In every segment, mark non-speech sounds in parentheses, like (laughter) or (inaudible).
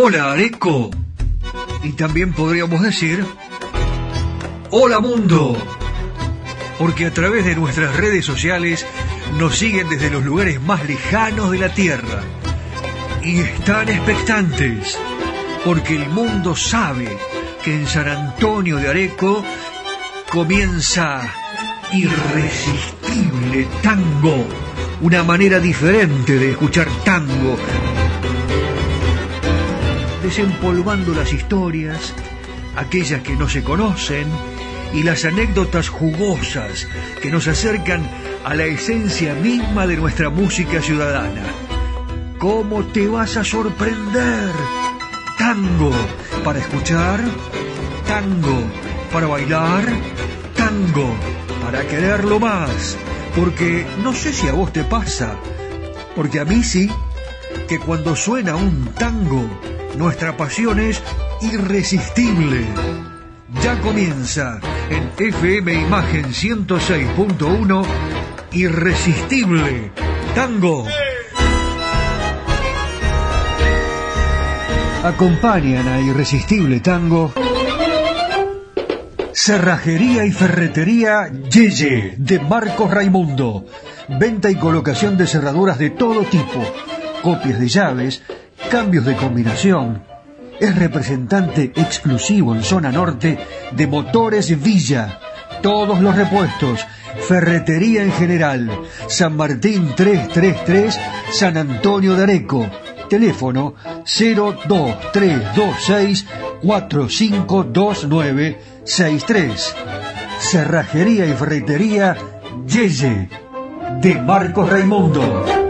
Hola Areco. Y también podríamos decir, Hola Mundo. Porque a través de nuestras redes sociales nos siguen desde los lugares más lejanos de la Tierra. Y están expectantes. Porque el mundo sabe que en San Antonio de Areco comienza irresistible tango. Una manera diferente de escuchar tango desempolvando las historias, aquellas que no se conocen, y las anécdotas jugosas que nos acercan a la esencia misma de nuestra música ciudadana. ¿Cómo te vas a sorprender? Tango para escuchar, tango para bailar, tango para quererlo más, porque no sé si a vos te pasa, porque a mí sí, que cuando suena un tango, nuestra pasión es irresistible. Ya comienza en FM Imagen 106.1 Irresistible Tango. Acompañan a Irresistible Tango. Cerrajería y Ferretería Yeye de Marcos Raimundo. Venta y colocación de cerraduras de todo tipo. Copias de llaves, cambios de combinación. Es representante exclusivo en zona norte de Motores Villa. Todos los repuestos. Ferretería en general. San Martín 333, San Antonio de Areco. Teléfono 02326 452963. Cerrajería y Ferretería Yeye de Marcos Raimundo.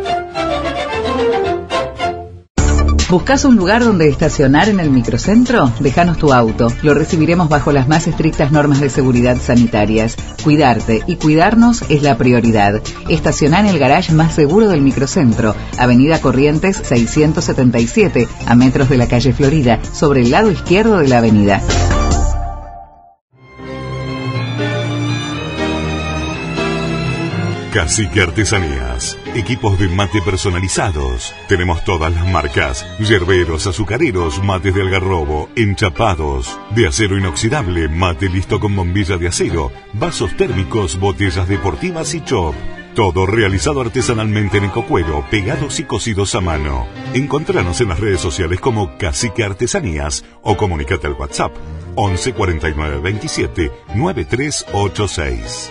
¿Buscas un lugar donde estacionar en el microcentro? Déjanos tu auto. Lo recibiremos bajo las más estrictas normas de seguridad sanitarias. Cuidarte y cuidarnos es la prioridad. Estacionar en el garage más seguro del microcentro, Avenida Corrientes 677, a metros de la calle Florida, sobre el lado izquierdo de la avenida. Cacique Artesanías. Equipos de mate personalizados. Tenemos todas las marcas. Yerberos, azucareros, mates de algarrobo, enchapados. De acero inoxidable, mate listo con bombilla de acero. Vasos térmicos, botellas deportivas y chop. Todo realizado artesanalmente en ecocuero, pegados y cosidos a mano. Encontranos en las redes sociales como Cacique Artesanías o comunícate al WhatsApp 11 49 27 9386.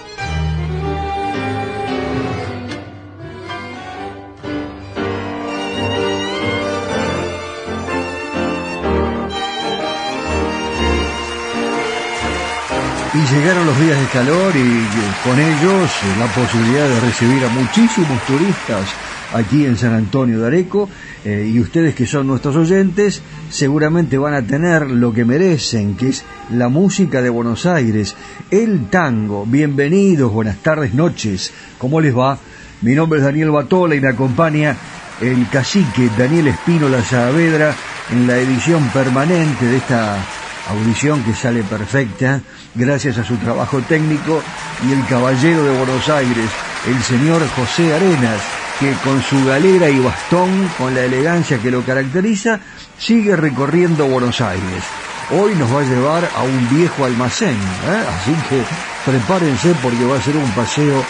Y llegaron los días de calor y con ellos la posibilidad de recibir a muchísimos turistas aquí en San Antonio de Areco eh, y ustedes que son nuestros oyentes seguramente van a tener lo que merecen, que es la música de Buenos Aires, el tango. Bienvenidos, buenas tardes, noches. ¿Cómo les va? Mi nombre es Daniel Batola y me acompaña el cacique Daniel Espino La Saavedra en la edición permanente de esta audición que sale perfecta gracias a su trabajo técnico y el caballero de Buenos Aires, el señor José Arenas, que con su galera y bastón, con la elegancia que lo caracteriza, sigue recorriendo Buenos Aires. Hoy nos va a llevar a un viejo almacén, ¿eh? así que prepárense porque va a ser un paseo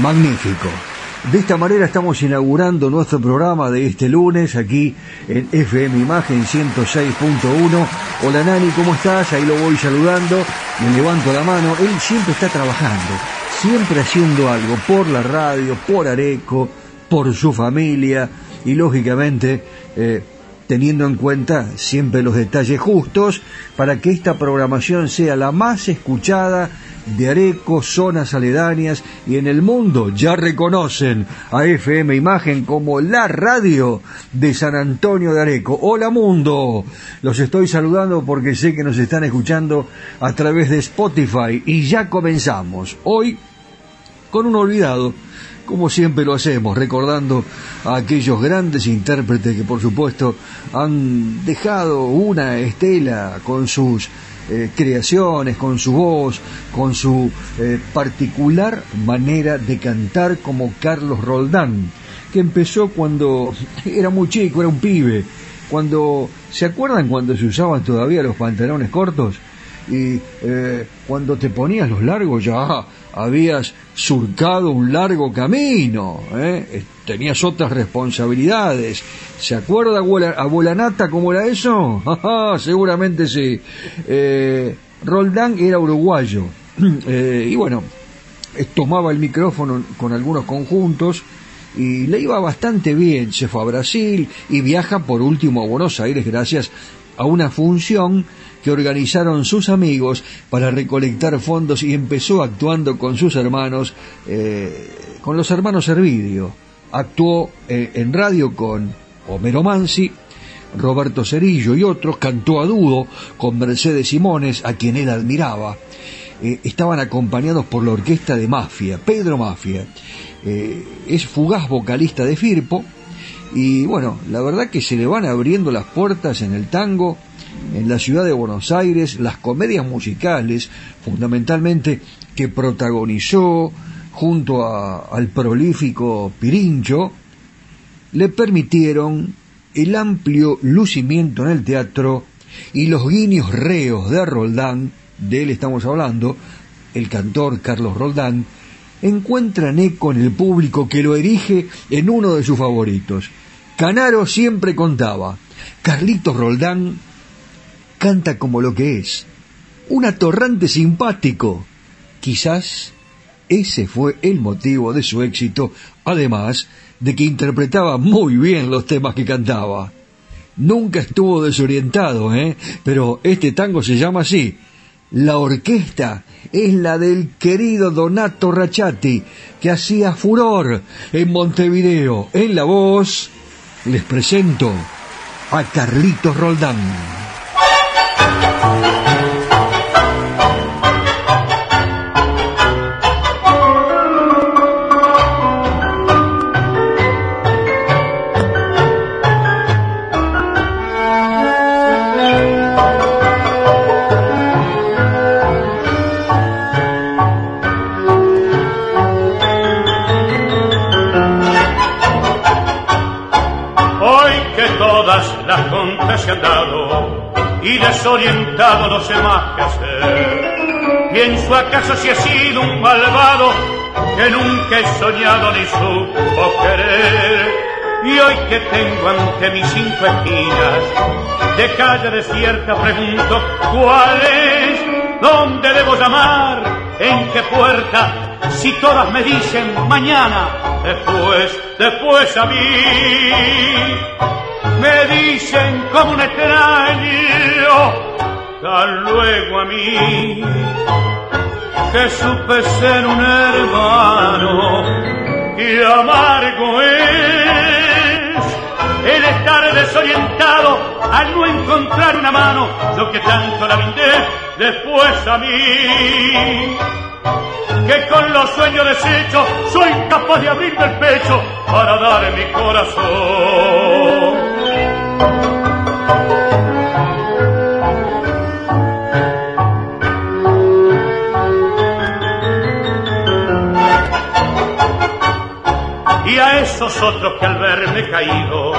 magnífico. De esta manera estamos inaugurando nuestro programa de este lunes aquí en FM Imagen 106.1. Hola Nani, ¿cómo estás? Ahí lo voy saludando, me levanto la mano. Él siempre está trabajando, siempre haciendo algo por la radio, por Areco, por su familia y lógicamente eh, teniendo en cuenta siempre los detalles justos para que esta programación sea la más escuchada de Areco, zonas aledañas y en el mundo ya reconocen a FM Imagen como la radio de San Antonio de Areco. Hola mundo, los estoy saludando porque sé que nos están escuchando a través de Spotify y ya comenzamos. Hoy con un olvidado como siempre lo hacemos, recordando a aquellos grandes intérpretes que por supuesto han dejado una estela con sus eh, creaciones, con su voz, con su eh, particular manera de cantar como Carlos Roldán, que empezó cuando (laughs) era muy chico, era un pibe, cuando, ¿se acuerdan cuando se usaban todavía los pantalones cortos? Y eh, cuando te ponías los largos ya habías surcado un largo camino, ¿eh? tenías otras responsabilidades. ¿Se acuerda abuela, abuela Nata cómo era eso? (laughs) Seguramente sí. Eh, Roldán era uruguayo (clears throat) eh, y bueno, tomaba el micrófono con algunos conjuntos y le iba bastante bien. Se fue a Brasil y viaja por último a Buenos Aires gracias a una función que organizaron sus amigos para recolectar fondos y empezó actuando con sus hermanos, eh, con los hermanos Servidio. Actuó eh, en radio con Homero Mansi, Roberto Cerillo y otros, cantó a dúo con Mercedes Simones, a quien él admiraba. Eh, estaban acompañados por la orquesta de Mafia, Pedro Mafia. es fugaz vocalista de Firpo y bueno, la verdad que se le van abriendo las puertas en el tango en la ciudad de Buenos Aires, las comedias musicales, fundamentalmente que protagonizó junto al prolífico Pirincho, le permitieron el amplio lucimiento en el teatro y los guiños reos de Roldán, de él estamos hablando, el cantor Carlos Roldán, encuentran eco en el público que lo erige en uno de sus favoritos. Canaro siempre contaba, Carlitos Roldán canta como lo que es, un atorrante simpático. Quizás ese fue el motivo de su éxito, además de que interpretaba muy bien los temas que cantaba. Nunca estuvo desorientado, ¿eh? Pero este tango se llama así. La orquesta es la del querido Donato Rachati, que hacía furor en Montevideo. En la voz les presento a Carlitos Roldán. Y desorientado no sé más qué hacer. Pienso acaso si he sido un malvado que nunca he soñado ni supo querer. Y hoy que tengo ante mis cinco esquinas de calle desierta pregunto cuál es, dónde debo llamar, en qué puerta, si todas me dicen mañana, después, después a mí me dicen como un extraño, tan luego a mí, que supe ser un hermano y amargo es el estar desorientado al no encontrar una mano, lo que tanto la brindé después a mí que con los sueños deshechos soy capaz de abrirme el pecho para dar mi corazón. Y a esos otros que al verme caído,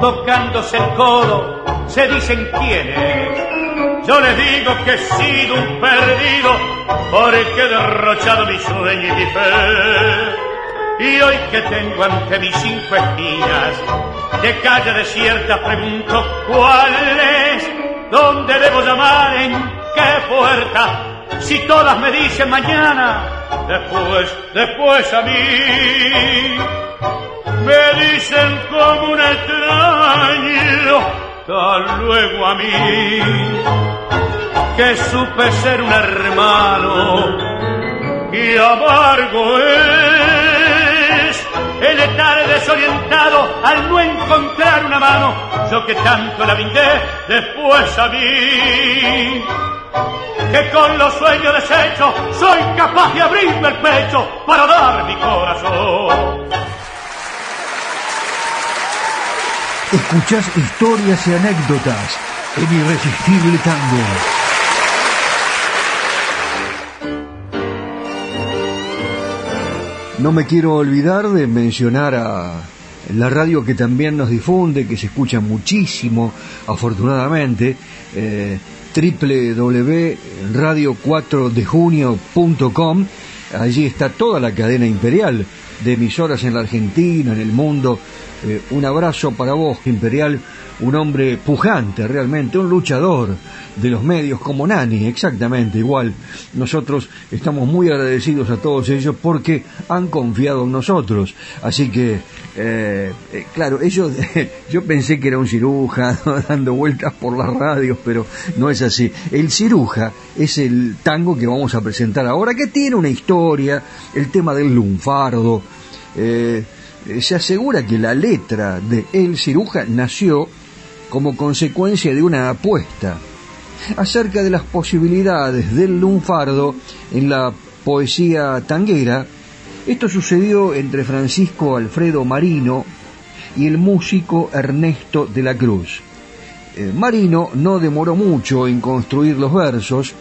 tocándose el codo, se dicen quiénes. Yo les digo que he sido un perdido porque he derrochado mi sueño y mi fe. Y hoy que tengo ante mis cinco esquinas de calle desierta pregunto cuál es, dónde debo llamar, en qué puerta, si todas me dicen mañana, después, después a mí, me dicen como un extraño, tal luego a mí, que supe ser un hermano y amargo es el estar desorientado al no encontrar una mano, yo que tanto la brindé después a mí. Que con los sueños deshechos soy capaz de abrirme el pecho para dar mi corazón. Escuchás historias y anécdotas en Irresistible Tango. No me quiero olvidar de mencionar a la radio que también nos difunde, que se escucha muchísimo, afortunadamente, eh, www.radio4dejunio.com. Allí está toda la cadena imperial de emisoras en la Argentina, en el mundo. Eh, un abrazo para vos, Imperial, un hombre pujante realmente, un luchador de los medios como Nani, exactamente igual. Nosotros estamos muy agradecidos a todos ellos porque han confiado en nosotros. Así que, eh, eh, claro, ellos, (laughs) yo pensé que era un ciruja (laughs) dando vueltas por las radios, pero no es así. El ciruja es el tango que vamos a presentar ahora, que tiene una historia, el tema del lunfardo. Eh, se asegura que la letra de El ciruja nació como consecuencia de una apuesta acerca de las posibilidades del lunfardo en la poesía tanguera. Esto sucedió entre Francisco Alfredo Marino y el músico Ernesto de la Cruz. Eh, Marino no demoró mucho en construir los versos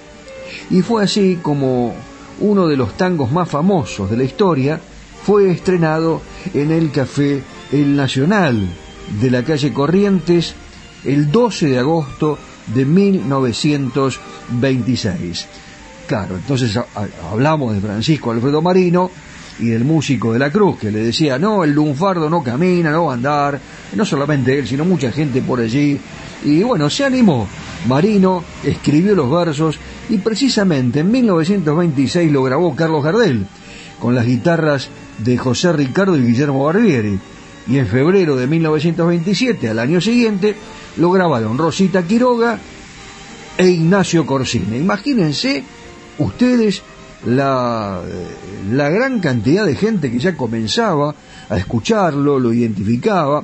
y fue así como uno de los tangos más famosos de la historia fue estrenado en el Café El Nacional de la calle Corrientes el 12 de agosto de 1926. Claro, entonces hablamos de Francisco Alfredo Marino y del músico de la Cruz que le decía, no, el lunfardo no camina, no va a andar, no solamente él, sino mucha gente por allí. Y bueno, se animó. Marino escribió los versos y precisamente en 1926 lo grabó Carlos Gardel con las guitarras de José Ricardo y Guillermo Barbieri. Y en febrero de 1927, al año siguiente, lo grabaron Rosita Quiroga e Ignacio Corsini. Imagínense ustedes la, gran cantidad de gente que ya comenzaba a escucharlo, lo identificaba.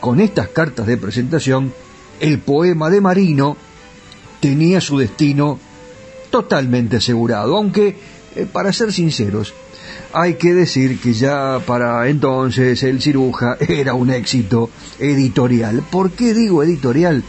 Con estas cartas de presentación, el poema de Marino tenía su destino totalmente asegurado, aunque, eh, para ser sinceros, hay que decir que ya para entonces el ciruja era un éxito editorial. ¿Por qué digo editorial?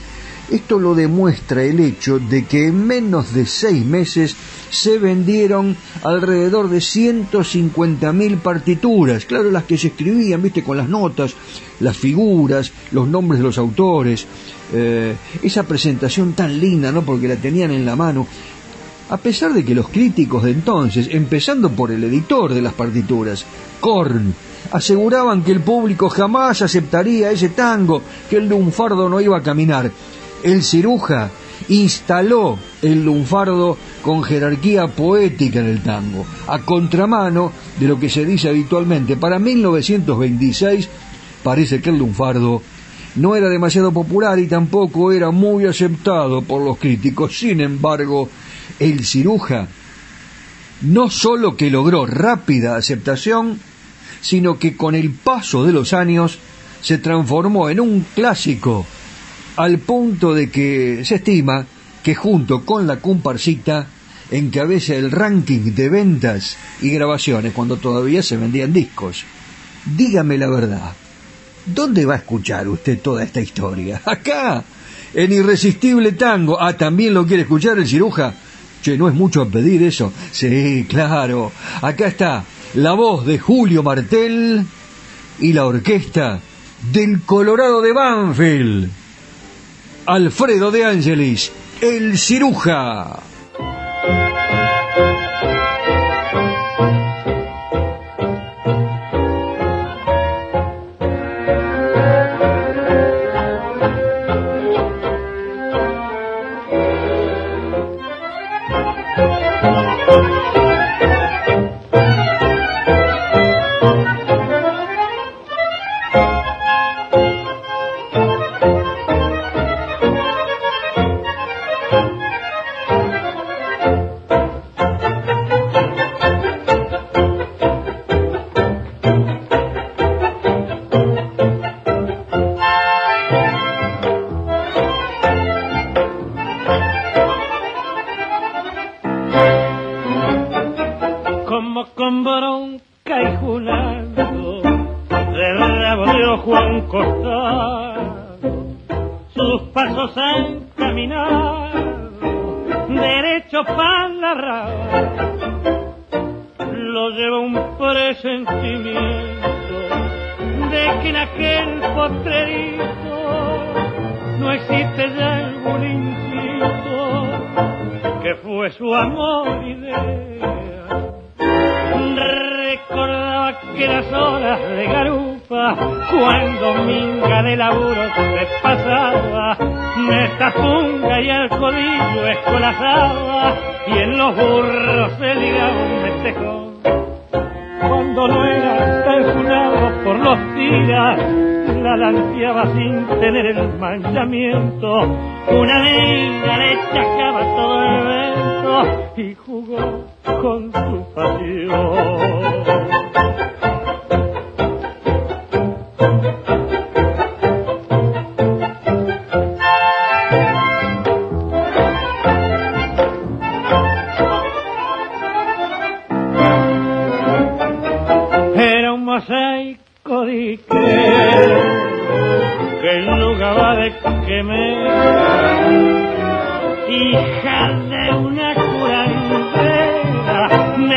Esto lo demuestra el hecho de que en menos de seis meses se vendieron alrededor de 150.000 partituras, claro, las que se escribían, viste, con las notas, las figuras, los nombres de los autores, eh, esa presentación tan linda, ¿no? Porque la tenían en la mano a pesar de que los críticos de entonces, empezando por el editor de las partituras, Korn, aseguraban que el público jamás aceptaría ese tango, que el lunfardo no iba a caminar. El ciruja instaló el lunfardo con jerarquía poética en el tango, a contramano de lo que se dice habitualmente. Para 1926 parece que el lunfardo no era demasiado popular y tampoco era muy aceptado por los críticos. Sin embargo, el ciruja no sólo que logró rápida aceptación, sino que con el paso de los años se transformó en un clásico, al punto de que se estima que junto con la comparsita encabeza el ranking de ventas y grabaciones cuando todavía se vendían discos. Dígame la verdad, ¿dónde va a escuchar usted toda esta historia? (laughs) Acá, en Irresistible Tango. Ah, también lo quiere escuchar el ciruja. Che, no es mucho pedir eso. Sí, claro. Acá está la voz de Julio Martel y la orquesta del Colorado de Banfield. Alfredo de Angelis, el ciruja.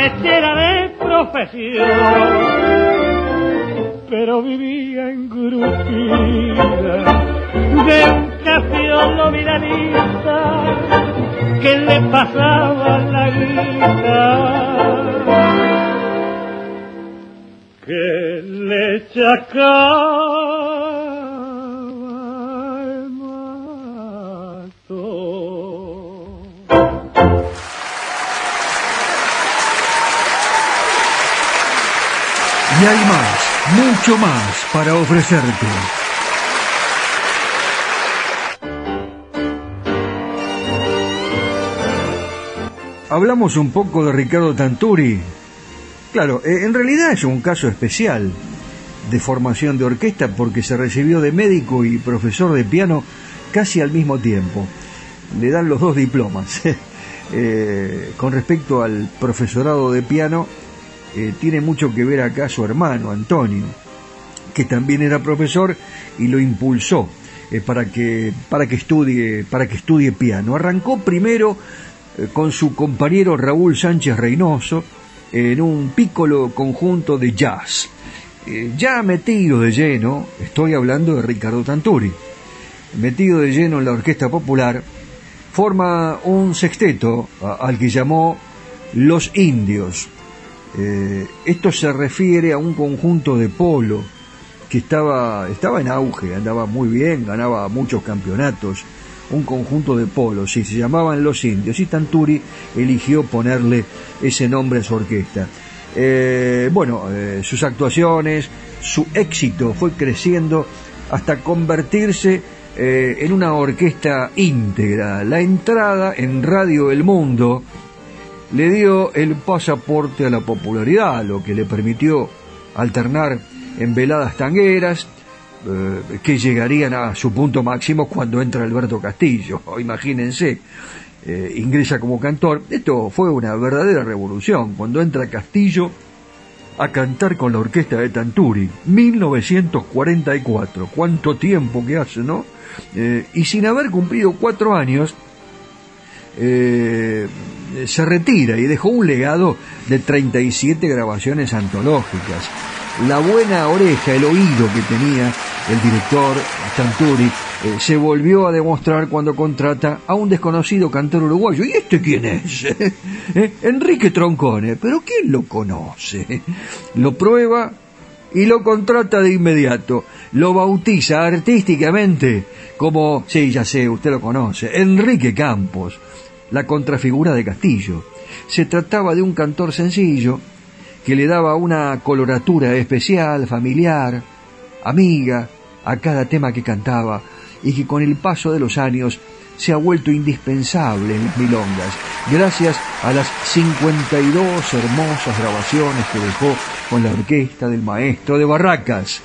Metera de profesión, pero vivía en grupida de un cafiolo milanista que le pasaba la guita. Que le chacaba Y hay más, mucho más para ofrecerte. Hablamos un poco de Ricardo Tanturi. Claro, eh, en realidad es un caso especial de formación de orquesta porque se recibió de médico y profesor de piano casi al mismo tiempo. Le dan los dos diplomas. (laughs) Eh, con respecto al profesorado de piano, eh, tiene mucho que ver acá su hermano, Antonio, que también era profesor y lo impulsó eh, para, que, para, que estudie, para que estudie piano. Arrancó primero eh, con su compañero Raúl Sánchez Reynoso en un pícolo conjunto de jazz. ya metido de lleno, estoy hablando de Ricardo Tanturi, metido de lleno en la orquesta popular, forma un sexteto al que llamó Los Indios, eh, esto se refiere a un conjunto de polo que estaba, estaba en auge, andaba muy bien, ganaba muchos campeonatos. Un conjunto de polos, y se llamaban Los Indios, y Tanturi eligió ponerle ese nombre a su orquesta. Eh, bueno, eh, sus actuaciones, su éxito fue creciendo hasta convertirse en una orquesta íntegra. La entrada en Radio El Mundo, le dio el pasaporte a la popularidad, lo que le permitió alternar en veladas tangueras, eh, que llegarían a su punto máximo cuando entra Alberto Castillo. (laughs) Imagínense, eh, ingresa como cantor. Esto fue una verdadera revolución. Cuando entra Castillo a cantar con la orquesta de Tanturi, 1944. ¿Cuánto tiempo que hace, no? Eh, y sin haber cumplido cuatro años, se retira y dejó un legado de 37 grabaciones antológicas. La buena oreja, el oído que tenía el director Chanturi eh, se volvió a demostrar cuando contrata a un desconocido cantor uruguayo. ¿Y este quién es? (laughs) ¿Eh? Enrique Troncone. ¿Pero quién lo conoce? Lo prueba y lo contrata de inmediato. Lo bautiza artísticamente como, sí, ya sé, usted lo conoce, Enrique Campos la contrafigura de Castillo. Se trataba de un cantor sencillo que le daba una coloratura especial, familiar, amiga a cada tema que cantaba y que con el paso de los años se ha vuelto indispensable en milongas, gracias a las 52 hermosas grabaciones que dejó con la orquesta del maestro de Barracas.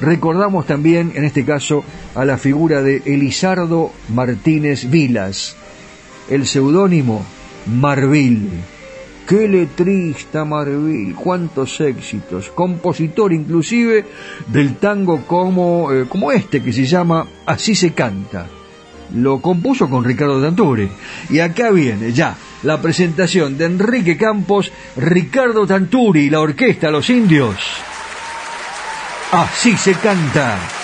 Recordamos también, en este caso, a la figura de Elizardo Martínez Vilas, el seudónimo Marvil. Qué letrista Marvil, cuántos éxitos, compositor inclusive del tango como, eh, como este que se llama Así se canta. Lo compuso con Ricardo Tanturi. Y acá viene ya la presentación de Enrique Campos, Ricardo Tanturi y la orquesta Los Indios. Así se canta.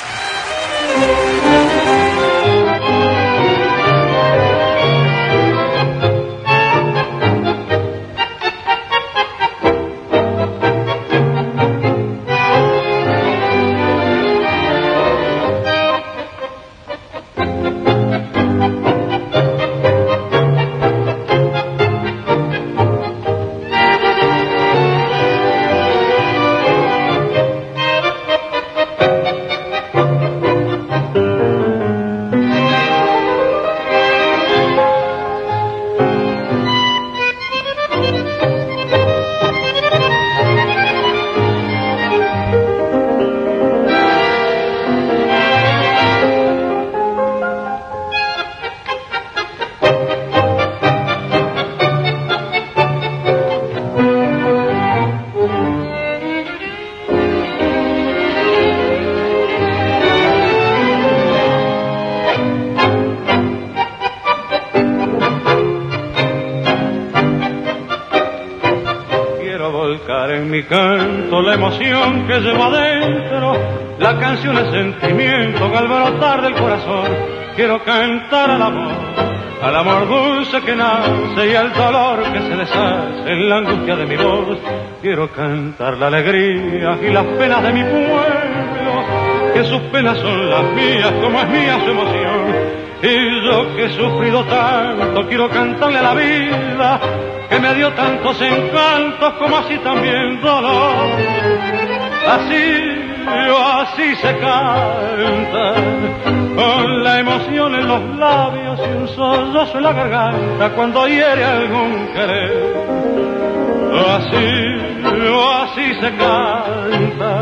Al amor dulce que nace y al dolor que se deshace en la angustia de mi voz. Quiero cantar la alegría y las penas de mi pueblo, que sus penas son las mías como es mía su emoción. Y yo que he sufrido tanto, quiero cantarle a la vida que me dio tantos encantos como así también dolor. Así, así se canta, con la emoción en los labios sollozo en la garganta cuando hiere algún querer. Así, así se canta,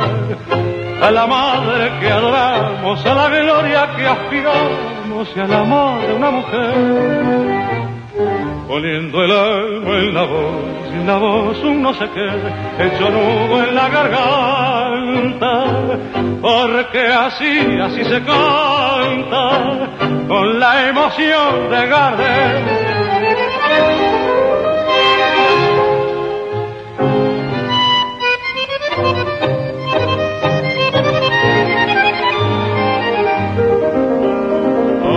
a la madre que adoramos, a la gloria que aspiramos y al amor de una mujer poniendo el alma en la voz, sin la voz un no sé qué, hecho nudo en la garganta, porque así, así se canta, con la emoción de Gardel.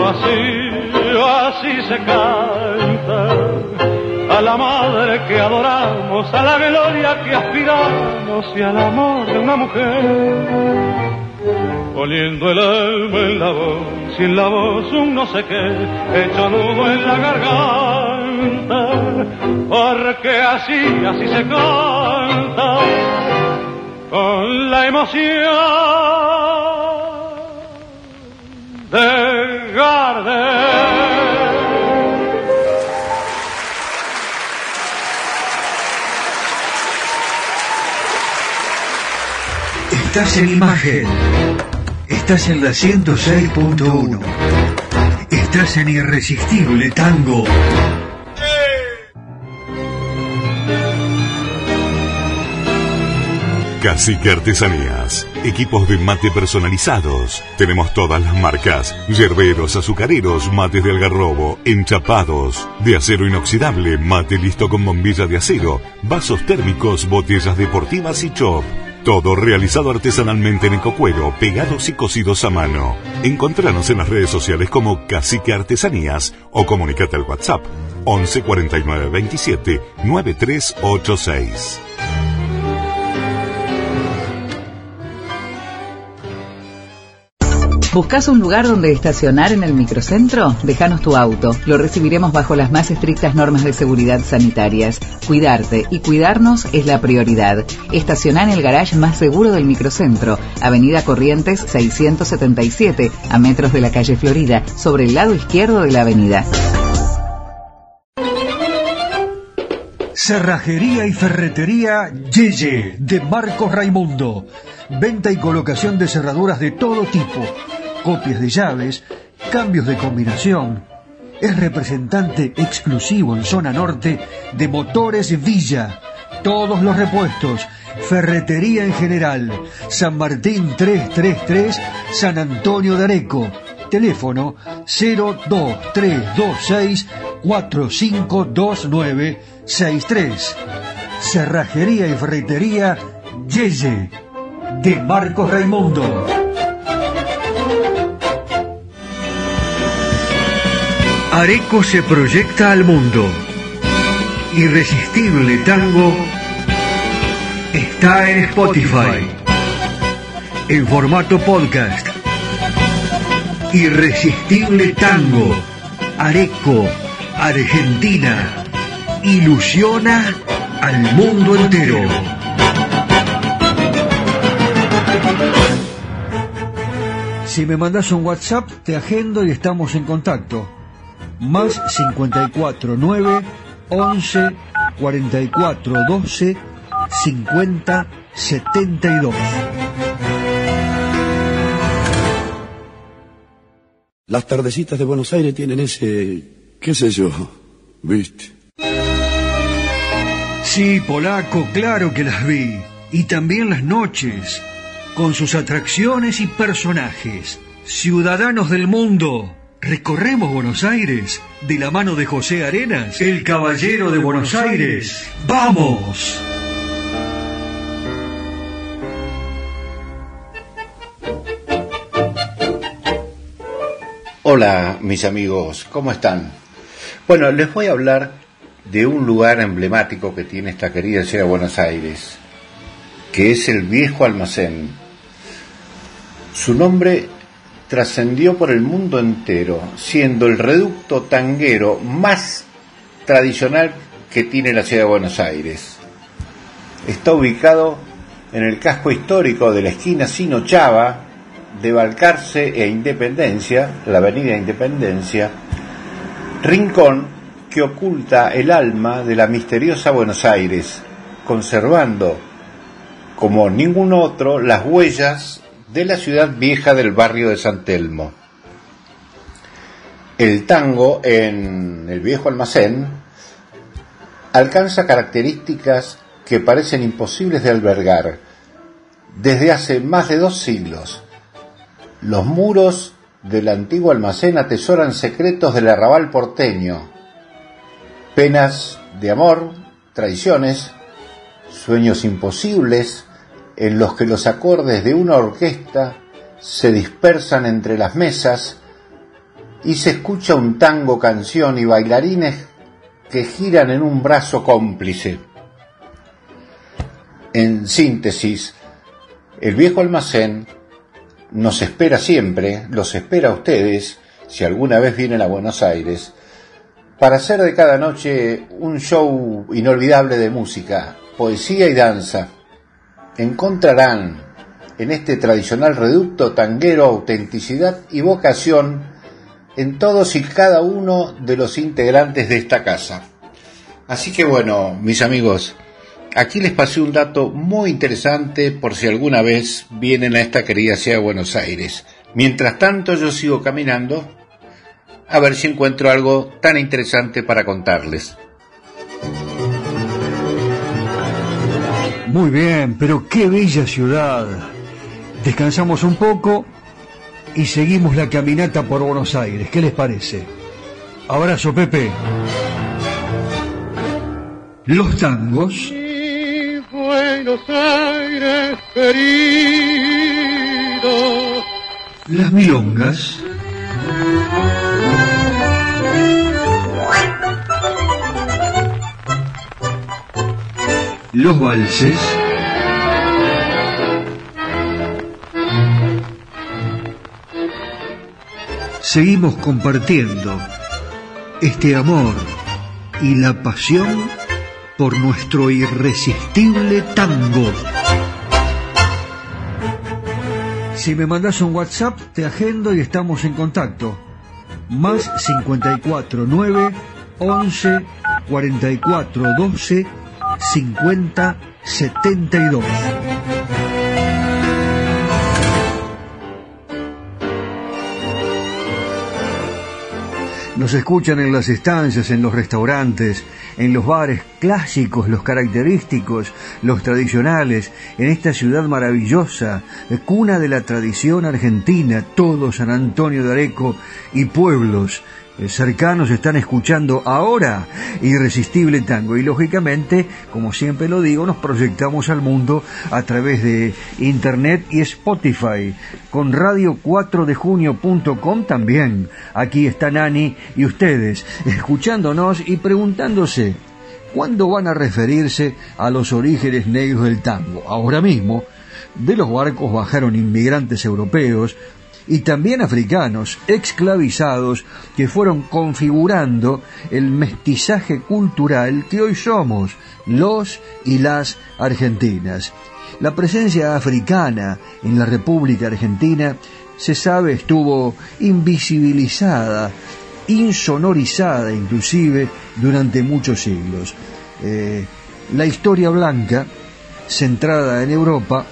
Así, así se canta a la madre que adoramos, a la gloria que aspiramos y al amor de una mujer. Poniendo el alma en la voz, sin la voz un no sé qué, hecho nudo en la garganta, porque así, así se canta, con la emoción de Gardel. Estás en imagen. Estás en la 106.1. Estás en Irresistible Tango. Cacique Artesanías. Equipos de mate personalizados. Tenemos todas las marcas. Yerberos, azucareros, mates de algarrobo, enchapados, de acero inoxidable, mate listo con bombilla de acero, vasos térmicos, botellas deportivas y chop. Todo realizado artesanalmente en ecocuero, pegados y cosidos a mano. Encontranos en las redes sociales como Cacique Artesanías o comunicate al WhatsApp 11 49 27 9386. ¿Buscas un lugar donde estacionar en el microcentro? Déjanos tu auto. Lo recibiremos bajo las más estrictas normas de seguridad sanitarias. Cuidarte y cuidarnos es la prioridad. Estaciona en el garage más seguro del microcentro, Avenida Corrientes 677, a metros de la calle Florida, sobre el lado izquierdo de la avenida. Cerrajería y ferretería Yeye de Marcos Raimundo. Venta y colocación de cerraduras de todo tipo, copias de llaves, cambios de combinación. Es representante exclusivo en zona norte de Motores Villa. Todos los repuestos, ferretería en general. San Martín 333, San Antonio de Areco. Teléfono 02326 452963. Cerrajería y ferretería Yeye de Marcos Raimundo. Areco se proyecta al mundo. Irresistible Tango está en Spotify. En formato podcast. Irresistible Tango. Areco, Argentina. Ilusiona al mundo entero. Si me mandas un WhatsApp, te agendo y estamos en contacto. Más 54 9 11 44 12 50 72. Las tardecitas de Buenos Aires tienen ese, qué sé yo, viste. Sí, polaco, claro que las vi. Y también las noches, con sus atracciones y personajes. Ciudadanos del mundo, recorremos Buenos Aires de la mano de José Arenas, el caballero de Buenos Aires. ¡Vamos! Hola mis amigos, ¿cómo están? Bueno, les voy a hablar de un lugar emblemático que tiene esta querida ciudad de Buenos Aires, que es el viejo almacén. Su nombre trascendió por el mundo entero, siendo el reducto tanguero más tradicional que tiene la ciudad de Buenos Aires. Está ubicado en el casco histórico de la esquina Sino Chava, de Balcarce e Independencia, la avenida Independencia, rincón que oculta el alma de la misteriosa Buenos Aires, conservando, como ningún otro, las huellas de la ciudad vieja del barrio de San Telmo. El tango en el viejo almacén alcanza características que parecen imposibles de albergar desde hace más de dos siglos. Los muros del antiguo almacén atesoran secretos del arrabal porteño, penas de amor, traiciones, sueños imposibles en los que los acordes de una orquesta se dispersan entre las mesas y se escucha un tango canción y bailarines que giran en un brazo cómplice. En síntesis, el viejo almacén nos espera siempre, los espera a ustedes, si alguna vez vienen a Buenos Aires, para hacer de cada noche un show inolvidable de música, poesía y danza. Encontrarán en este tradicional reducto tanguero autenticidad y vocación en todos y cada uno de los integrantes de esta casa. Así que bueno, mis amigos, aquí les pasé un dato muy interesante por si alguna vez vienen a esta querida ciudad de Buenos Aires. Mientras tanto yo sigo caminando a ver si encuentro algo tan interesante para contarles. Muy bien, pero qué bella ciudad. Descansamos un poco y seguimos la caminata por Buenos Aires. ¿Qué les parece? Abrazo, Pepe. Los tangos. Buenos Aires querido. Las milongas. Los valses. Seguimos compartiendo este amor y la pasión por nuestro irresistible tango. Si me mandas un WhatsApp, te agendo y estamos en contacto. Más 54 9 11 44 12 50 72. Nos escuchan en las estancias, en los restaurantes, en los bares clásicos, los característicos, los tradicionales, en esta ciudad maravillosa, cuna de la tradición argentina, todo San Antonio de Areco y pueblos eh, cercanos están escuchando ahora Irresistible Tango y lógicamente, como siempre lo digo, nos proyectamos al mundo a través de Internet y Spotify con radio4dejunio.com también. Aquí está Nani y ustedes escuchándonos y preguntándose ¿cuándo van a referirse a los orígenes negros del tango? Ahora mismo, de los barcos bajaron inmigrantes europeos, y también africanos, esclavizados, que fueron configurando el mestizaje cultural que hoy somos, los y las argentinas. La presencia africana en la República Argentina, se sabe, estuvo invisibilizada, insonorizada inclusive durante muchos siglos. Eh, la historia blanca, centrada en Europa,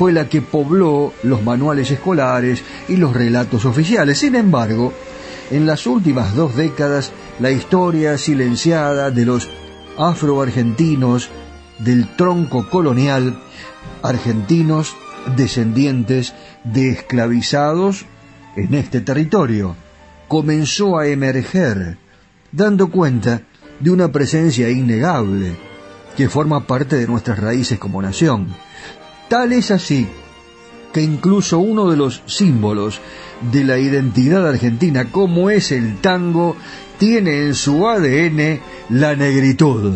fue la que pobló los manuales escolares y los relatos oficiales. Sin embargo, en las últimas dos décadas, la historia silenciada de los afroargentinos del tronco colonial, argentinos descendientes de esclavizados en este territorio, comenzó a emerger, dando cuenta de una presencia innegable que forma parte de nuestras raíces como nación Tal es así que incluso uno de los símbolos de la identidad argentina, como es el tango, tiene en su ADN la negritud.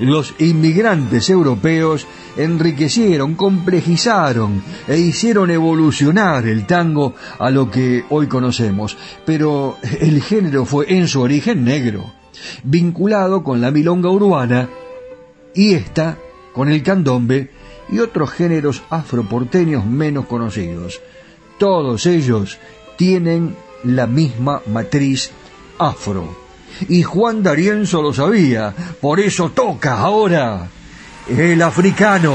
Los inmigrantes europeos enriquecieron, complejizaron e hicieron evolucionar el tango a lo que hoy conocemos, pero el género fue en su origen negro, vinculado con la milonga urbana y esta con el candombe y otros géneros afroporteños menos conocidos. Todos ellos tienen la misma matriz afro. Y Juan D'Arienzo lo sabía, por eso toca ahora el africano.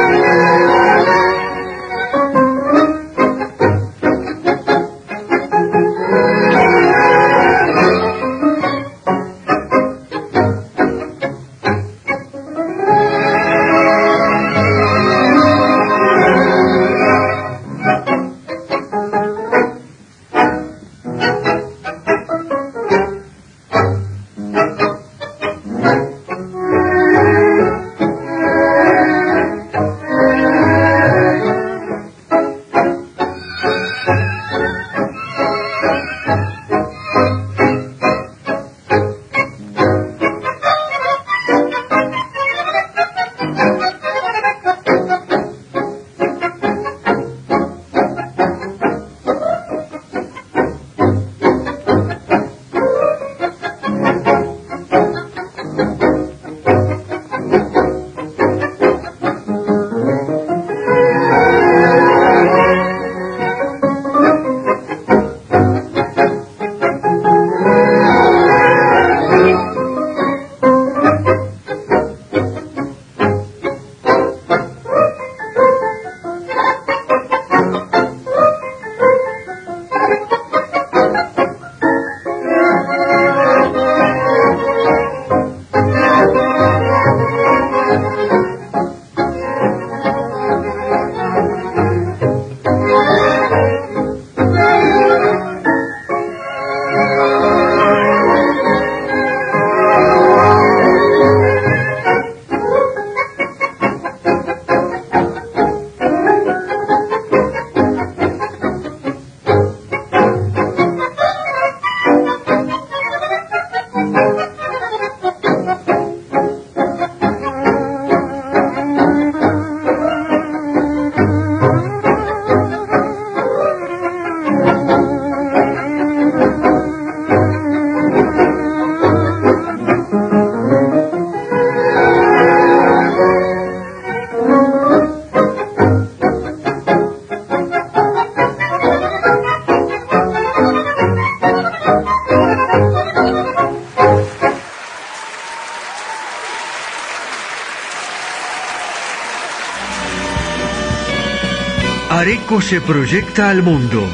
Se proyecta al mundo.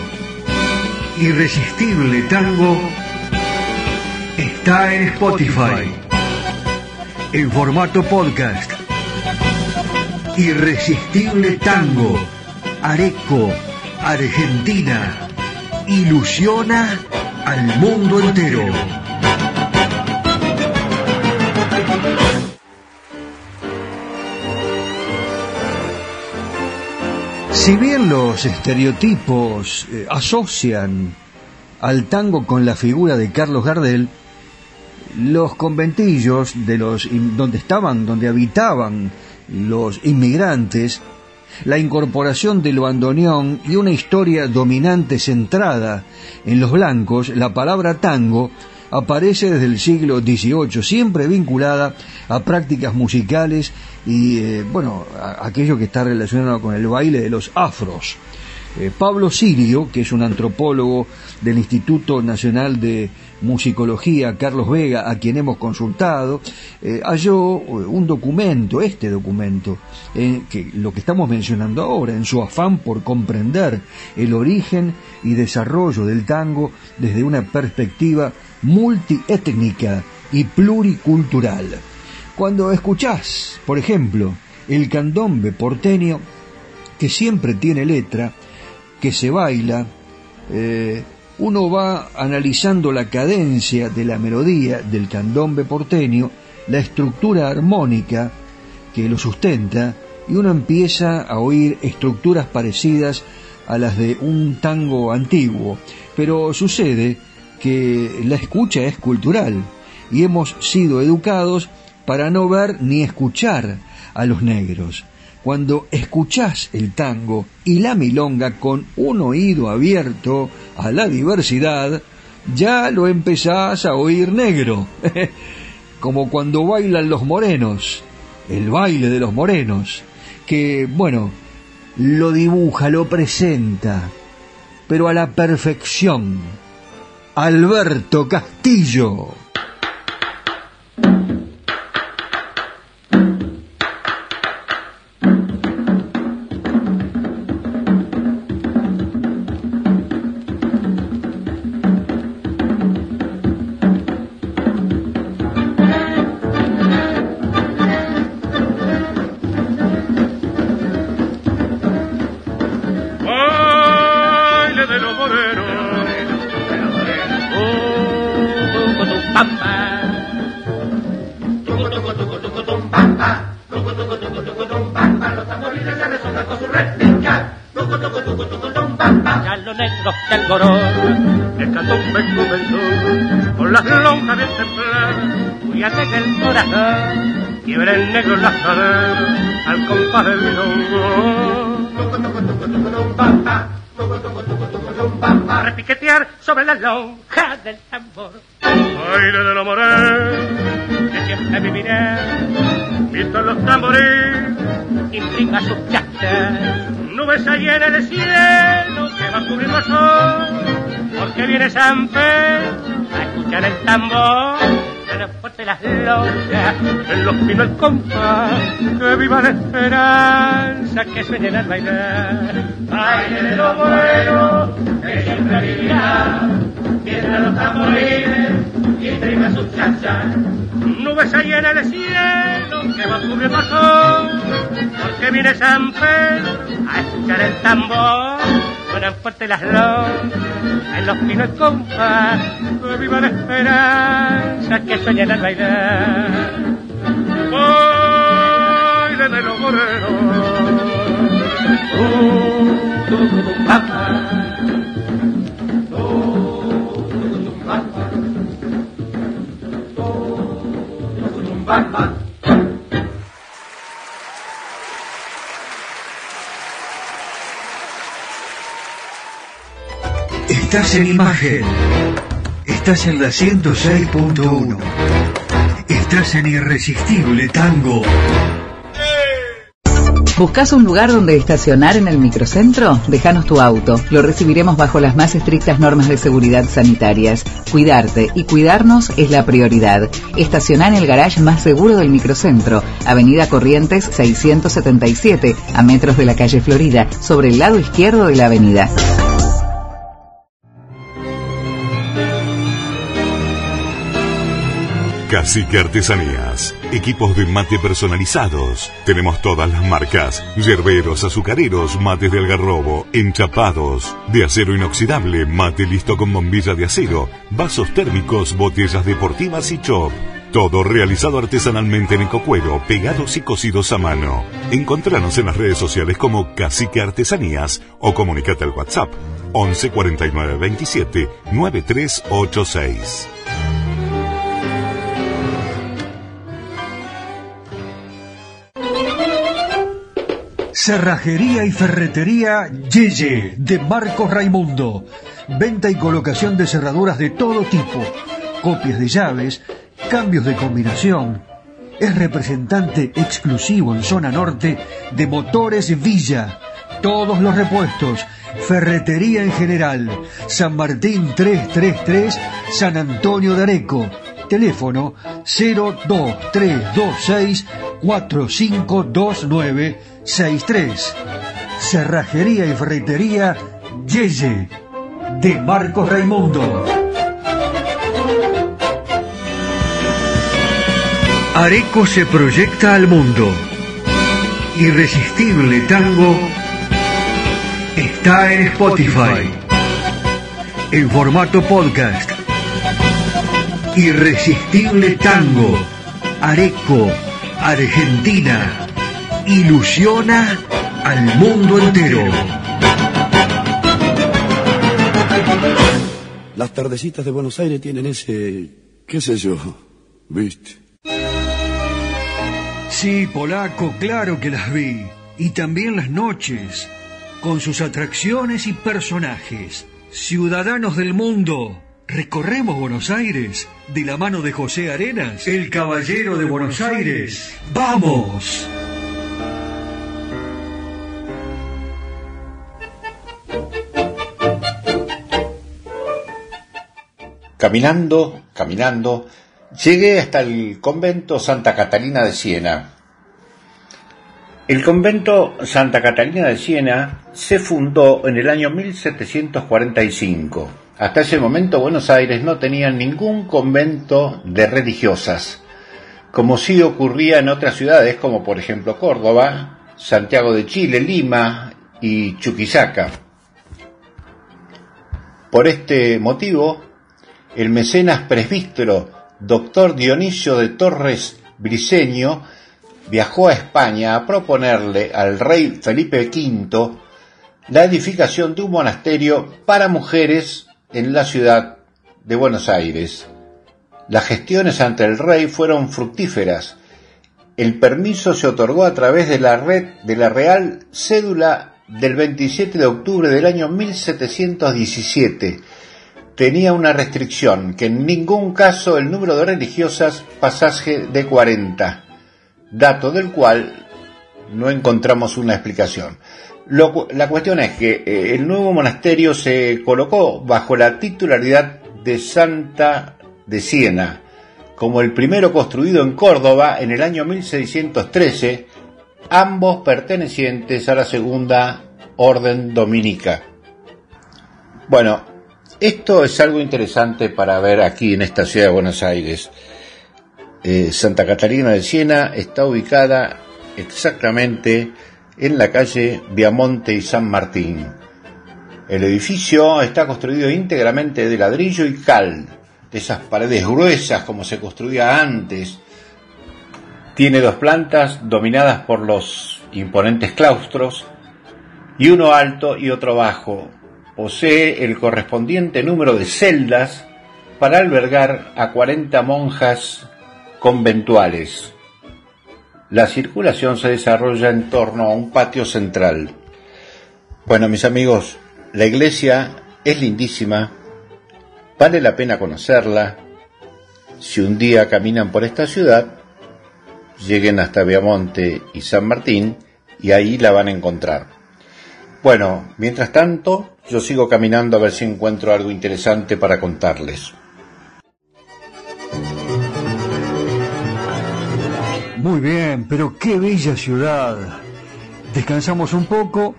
Irresistible Tango está en Spotify. En formato podcast. Irresistible Tango. Areco, Argentina. Ilusiona al mundo entero. Si bien los estereotipos eh, asocian al tango con la figura de Carlos Gardel, los conventillos de los donde estaban, donde habitaban los inmigrantes, la incorporación del bandoneón y una historia dominante centrada en los blancos, la palabra tango aparece desde el siglo XVIII, siempre vinculada a prácticas musicales y, eh, bueno, aquello que está relacionado con el baile de los afros. Eh, Pablo Sirio, que es un antropólogo del Instituto Nacional de Musicología, Carlos Vega, a quien hemos consultado, eh, halló un documento, este documento, que lo que estamos mencionando ahora, en su afán por comprender el origen y desarrollo del tango desde una perspectiva multiétnica y pluricultural. Cuando escuchás, por ejemplo, el candombe porteño, que siempre tiene letra, que se baila, eh, uno va analizando la cadencia de la melodía del candombe porteño, la estructura armónica que lo sustenta, y uno empieza a oír estructuras parecidas a las de un tango antiguo, pero sucede que la escucha es cultural y hemos sido educados para no ver ni escuchar a los negros. Cuando escuchás el tango y la milonga con un oído abierto a la diversidad, ya lo empezás a oír negro. (laughs) Como cuando bailan los morenos, el baile de los morenos, que, bueno, lo dibuja, lo presenta, pero a la perfección Alberto Castillo. Del Repiquetear sobre la lonja del tambor. Aire de la morena, que siempre viviré. Visto los tambores, intriga sus chachas. Nubes en el cielo que va cubriendo el sol. Porque viene San a escuchar el tambor fuerte las lonjas, en los pinos el compás, que viva la esperanza, que sueñen al bailar. Baile de los morenos, que siempre vivirá, mientras los tamborines y trima sus chachas. Nubes se llena el cielo, que va el sol, porque viene San Pedro a escuchar el tambor suenan fuerte las lonjas, en los pinos el compás, viva la esperanza que sueñan al bailar. Baile de los morenos, uh, tu, tu, Estás en imagen. Estás en la 106.1. Estás en Irresistible Tango. ¿Buscas un lugar donde estacionar en el microcentro? Déjanos tu auto. Lo recibiremos bajo las más estrictas normas de seguridad sanitarias. Cuidarte y cuidarnos es la prioridad. Estacionar en el garage más seguro del microcentro, Avenida Corrientes 677, a metros de la calle Florida, sobre el lado izquierdo de la avenida. Cacique Artesanías. Equipos de mate personalizados. Tenemos todas las marcas. Yerberos, azucareros, mates de algarrobo, enchapados, de acero inoxidable, mate listo con bombilla de acero, vasos térmicos, botellas deportivas y chop. Todo realizado artesanalmente en ecocuero, pegados y cosidos a mano. Encontranos en las redes sociales como Cacique Artesanías o comunicate al WhatsApp 11 49 27 9386. Cerrajería y Ferretería Yeye de Marcos Raimundo. Venta y colocación de cerraduras de todo tipo, copias de llaves, cambios de combinación. Es representante exclusivo en zona norte de Motores Villa. Todos los repuestos. Ferretería en general. San Martín 333, San Antonio de Areco. Teléfono 02326 4529 63. Cerrajería y ferretería Yeye de Marcos Raimundo. Areco se proyecta al mundo. Irresistible Tango está en Spotify. En formato podcast. Irresistible Tango. Areco, Argentina ilusiona al mundo entero. Las tardecitas de Buenos Aires tienen ese, qué sé yo, viste. Sí, polaco, claro que las vi. Y también las noches, con sus atracciones y personajes. Ciudadanos del mundo, recorremos Buenos Aires de la mano de José Arenas, el caballero de Buenos Aires. ¡Vamos! Caminando, caminando, llegué hasta el convento Santa Catalina de Siena. El convento Santa Catalina de Siena se fundó en el año 1745. Hasta ese momento Buenos Aires no tenía ningún convento de religiosas, como sí ocurría en otras ciudades como por ejemplo Córdoba, Santiago de Chile, Lima y Chuquisaca. Por este motivo, el mecenas presbítero doctor Dionisio de Torres Briceño viajó a España a proponerle al rey Felipe V la edificación de un monasterio para mujeres en la ciudad de Buenos Aires. Las gestiones ante el rey fueron fructíferas. El permiso se otorgó a través de la red de la Real Cédula del 27 de octubre del año 1717 tenía una restricción, que en ningún caso el número de religiosas pasase de 40, dato del cual no encontramos una explicación. la cuestión es que eh, el nuevo monasterio se colocó bajo la titularidad de Santa de Siena, como el primero construido en Córdoba en el año 1613, ambos pertenecientes a la segunda orden dominica. Bueno, esto es algo interesante para ver aquí en esta ciudad de Buenos Aires. Eh, Santa Catalina de Siena está ubicada exactamente en la calle Viamonte y San Martín. El edificio está construido íntegramente de ladrillo y cal, de esas paredes gruesas como se construía antes. Tiene dos plantas dominadas por los imponentes claustros y uno alto y otro bajo, posee el correspondiente número de celdas para albergar a 40 monjas conventuales. La circulación se desarrolla en torno a un patio central. Bueno, mis amigos, la iglesia es lindísima, vale la pena conocerla. Si un día caminan por esta ciudad, lleguen hasta Viamonte y San Martín y ahí la van a encontrar. Bueno, mientras tanto, yo sigo caminando a ver si encuentro algo interesante para contarles. Muy bien, pero qué bella ciudad. Descansamos un poco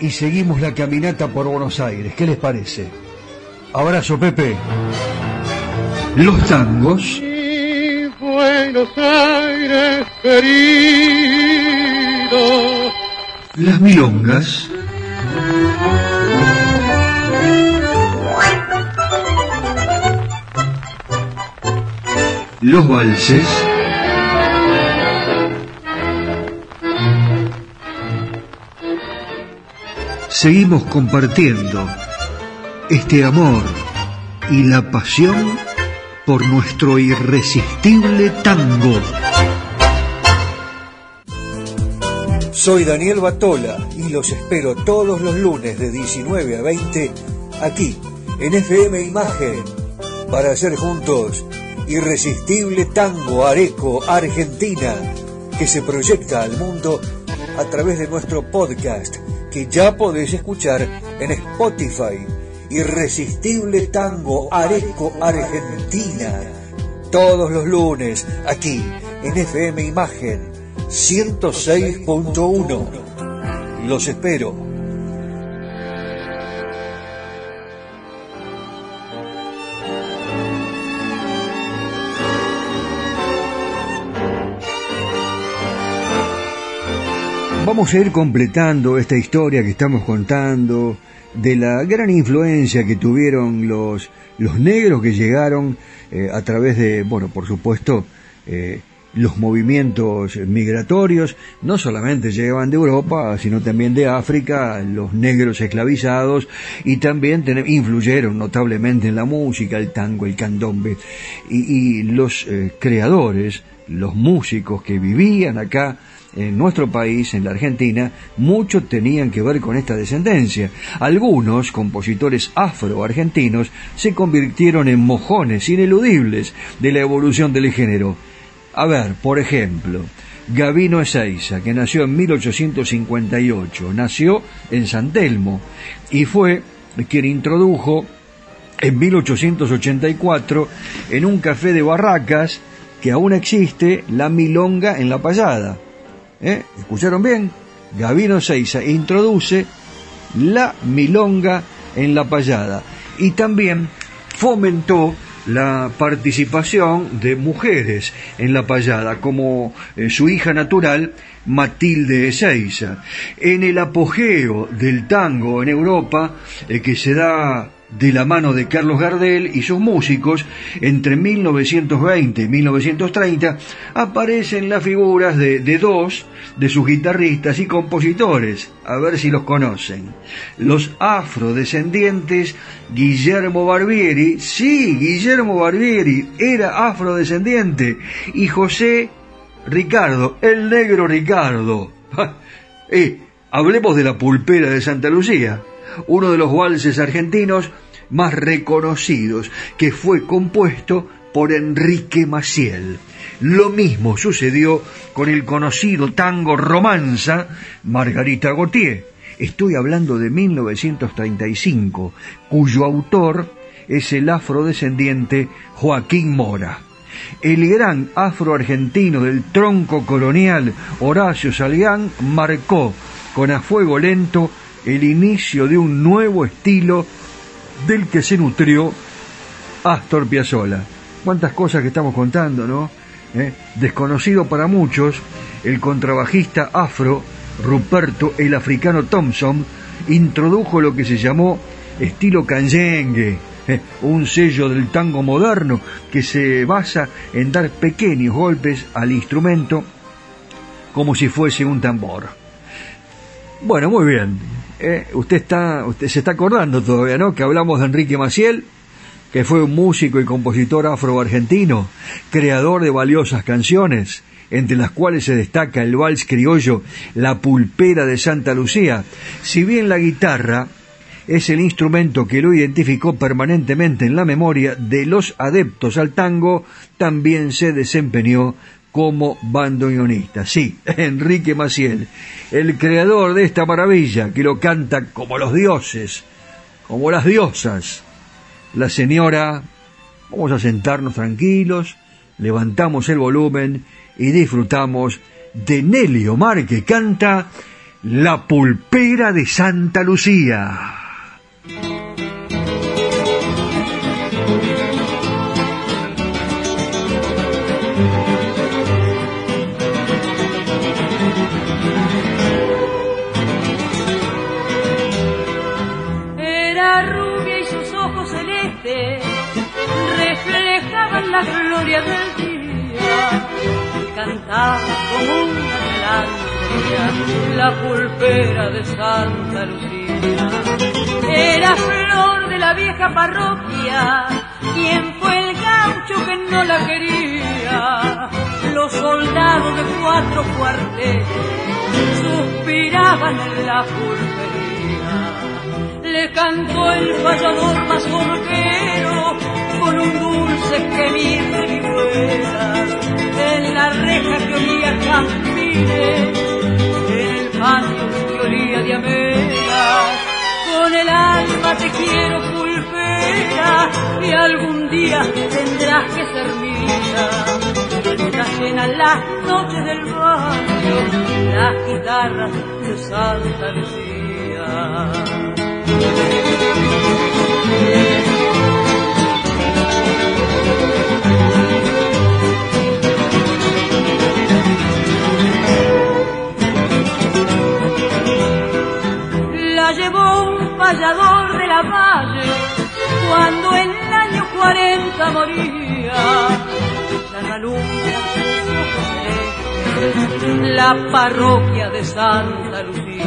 y seguimos la caminata por Buenos Aires. ¿Qué les parece? Abrazo, Pepe. Los tangos. Buenos Aires querido. Las milongas. Los valses. Seguimos compartiendo este amor y la pasión por nuestro irresistible tango. Soy Daniel Batola y los espero todos los lunes de 19 a 20 aquí en FM Imagen para hacer juntos Irresistible Tango Areco Argentina que se proyecta al mundo a través de nuestro podcast que ya podés escuchar en Spotify Irresistible Tango Areco Argentina. Todos los lunes, aquí en FM Imagen 106.1. Los espero. Vamos a ir completando esta historia que estamos contando de la gran influencia que tuvieron los, los negros que llegaron eh, a través de, bueno, por supuesto, eh, los movimientos migratorios, no solamente llegaban de Europa, sino también de África, los negros esclavizados, y también influyeron notablemente en la música, el tango, el candombe, y, los eh, creadores, los músicos que vivían acá, en nuestro país, en la Argentina, muchos tenían que ver con esta descendencia. Algunos compositores afro-argentinos se convirtieron en mojones ineludibles de la evolución del género. A ver, por ejemplo, Gavino Ezeiza, que nació en 1858, nació en San Telmo y fue quien introdujo en 1884 en un café de Barracas que aún existe la milonga en la payada. ¿Eh? ¿Escucharon bien? Gavino Seiza introduce la milonga en la payada y también fomentó la participación de mujeres en la payada, como eh, su hija natural, Matilde Ezeiza. En el apogeo del tango en Europa, eh, que se da de la mano de Carlos Gardel y sus músicos, entre 1920 y 1930 aparecen las figuras de, dos de sus guitarristas y compositores, a ver si los conocen. Los afrodescendientes Guillermo Barbieri, sí, Guillermo Barbieri era afrodescendiente, y José Ricardo, el negro Ricardo. eh, hablemos de la pulpera de Santa Lucía uno de los valses argentinos más reconocidos, que fue compuesto por Enrique Maciel. Lo mismo sucedió con el conocido tango romanza Margarita Gautier. Estoy hablando de 1935, cuyo autor es el afrodescendiente Joaquín Mora. El gran afroargentino del tronco colonial Horacio Salián marcó con a fuego lento el inicio de un nuevo estilo del que se nutrió Astor Piazzolla. Cuántas cosas que estamos contando, ¿no? ¿Eh? Desconocido para muchos, el contrabajista afro Ruperto el africano Thompson introdujo lo que se llamó estilo canyengue, ¿eh? un sello del tango moderno que se basa en dar pequeños golpes al instrumento como si fuese un tambor. Bueno, muy bien. Eh, usted está, usted se está acordando todavía, ¿no? Que hablamos de Enrique Maciel, que fue un músico y compositor afro-argentino, creador de valiosas canciones, entre las cuales se destaca el vals criollo La Pulpera de Santa Lucía. Si bien la guitarra es el instrumento que lo identificó permanentemente en la memoria de los adeptos al tango, también se desempeñó como bandoneonista. Sí, (laughs) Enrique Maciel, el creador de esta maravilla que lo canta como los dioses, como las diosas. La señora, vamos a sentarnos tranquilos, levantamos el volumen y disfrutamos de Nelly Omar que canta La pulpera de Santa Lucía. Reflejaban la gloria del día cantaba como una melancolía la pulpera de Santa Lucía. Era flor de la vieja parroquia, quien fue el gaucho que no la quería. Los soldados de cuatro cuarteles suspiraban en la pulpería. Le cantó el fallador mazorquero con un dulce gemir de vihuelas en la reja que olía a jazmines, en el patio que olía diamelas. Con el alma te quiero pulpera y algún día tendrás que ser mía. Mientras llenan las noches del barrio las guitarras de Santa Lucía. De la valle cuando en el año 40 moría. Ya ojos celestes la parroquia de Santa Lucía.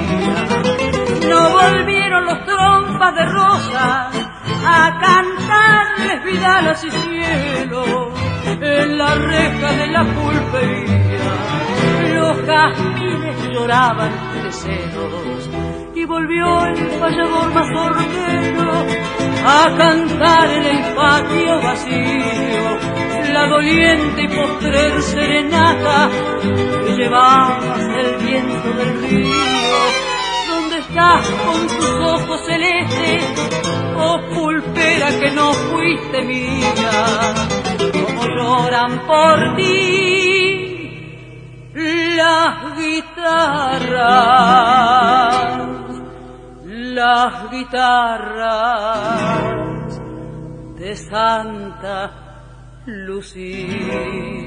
No volvieron los trompas de rosas a cantarles vidalas y cielo en la reja de la pulpería. Los jazmines lloraban de celos volvió el fallador mazorquero a cantar en el patio vacío la doliente y postrer serenata que llevabas el viento del río. ¿Dónde estás con tus ojos celestes? Oh pulpera que no fuiste mía, como lloran por ti las guitarras, las guitarras de Santa Lucía.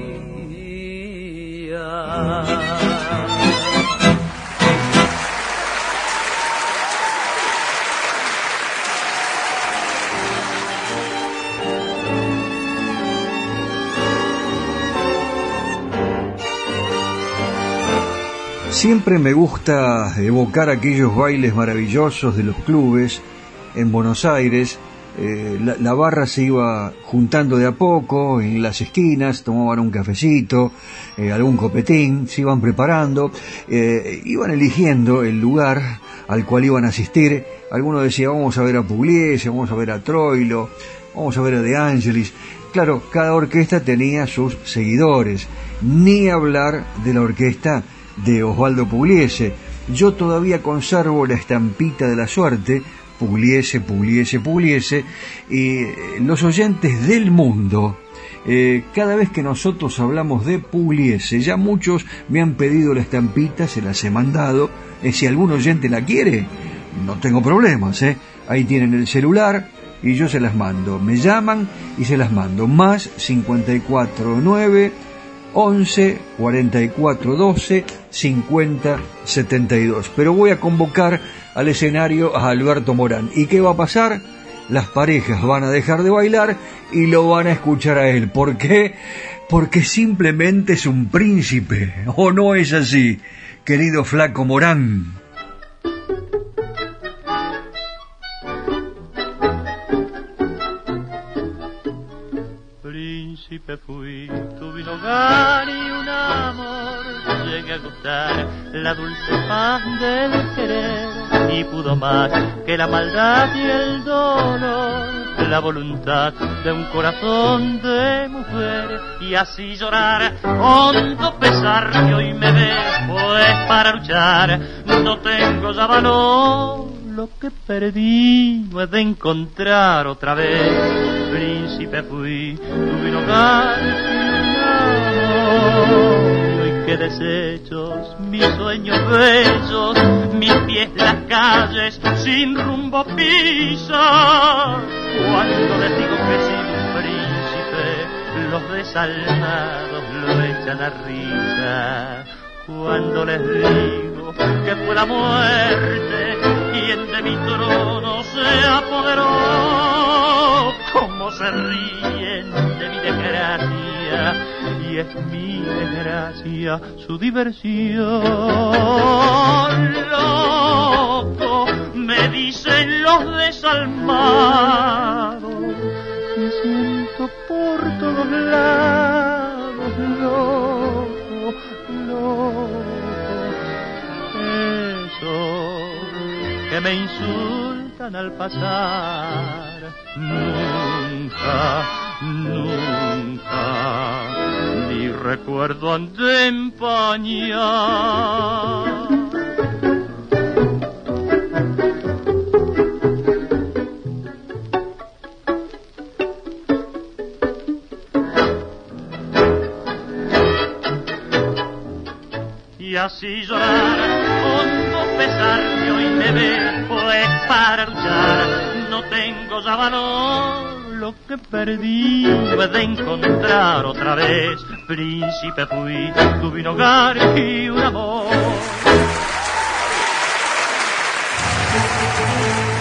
Siempre me gusta evocar aquellos bailes maravillosos de los clubes en Buenos Aires. Eh, la, barra se iba juntando de a poco en las esquinas, tomaban un cafecito, eh, algún copetín, se iban preparando, eh, iban eligiendo el lugar al cual iban a asistir. Algunos decían, vamos a ver a Pugliese, vamos a ver a Troilo, vamos a ver a De Angelis. Claro, cada orquesta tenía sus seguidores, ni hablar de la orquesta de Osvaldo Pugliese. Yo todavía conservo la estampita de la suerte, Pugliese, Pugliese, Pugliese, y eh, los oyentes del mundo, eh, cada vez que nosotros hablamos de Pugliese, ya muchos me han pedido la estampita, se las he mandado, eh, si algún oyente la quiere, no tengo problemas, ¿eh? ahí tienen el celular y yo se las mando, me llaman y se las mando, más 549 11 44 12 50 72. Pero voy a convocar al escenario a Alberto Morán. ¿Y qué va a pasar? Las parejas van a dejar de bailar y lo van a escuchar a él. ¿Por qué? Porque simplemente es un príncipe. ¿O no es así, querido flaco Morán? Príncipe fui, tuve un hogar y un amor, llegué a gustar la dulce paz del querer y pudo más que la maldad y el dolor. la voluntad de un corazón de mujer y así llorar hondo pesar que hoy me ve pues para luchar. No tengo ya valor lo que perdí no he de encontrar otra vez. Príncipe fui tuve un hogar y que desechos mis sueños bellos mis pies las calles sin rumbo pisa. Cuando les digo que un príncipe los desalmados lo echan a risa. Cuando les digo que fue la muerte de mi trono se apoderó. Como se ríen de mi desgracia y es mi desgracia su diversión. Loco me dicen los desalmados me siento por todos lados loco loco. Esos me insultan al pasar. Nunca nunca mi recuerdo han de empañar y así llorar pesar que hoy me pues para luchar no tengo ya valor lo que perdí he de encontrar otra vez. Príncipe fui tuve un hogar y un amor.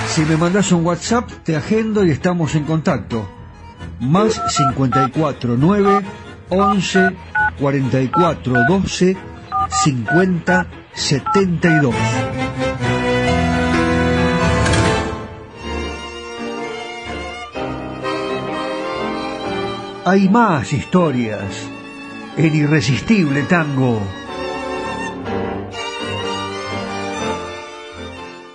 Si me mandas un WhatsApp, te agendo y estamos en contacto. Más 54 9 11 44 12 50 72. Hay más historias en Irresistible Tango.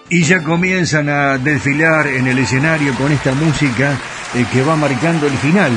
Y ya comienzan a desfilar en el escenario con esta música eh, que va marcando el final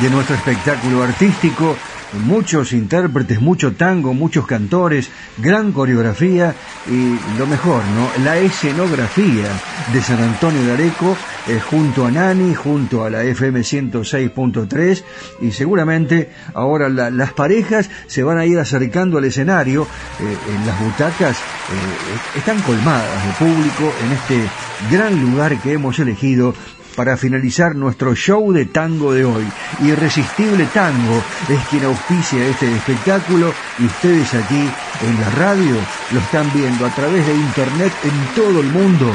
de nuestro espectáculo artístico. Muchos intérpretes, mucho tango, muchos cantores, gran coreografía y lo mejor, ¿no? La escenografía de San Antonio de Areco eh, junto a Nani, junto a la FM 106.3 y seguramente ahora la- las parejas se van a ir acercando al escenario, eh, en las butacas eh, están colmadas de público en este gran lugar que hemos elegido para finalizar nuestro show de tango de hoy. Irresistible Tango es quien auspicia este espectáculo y ustedes aquí en la radio lo están viendo a través de internet en todo el mundo.